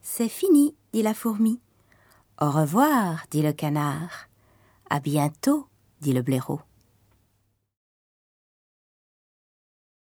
C'est fini, dit la fourmi. Au revoir, dit le canard. À bientôt, dit le blaireau.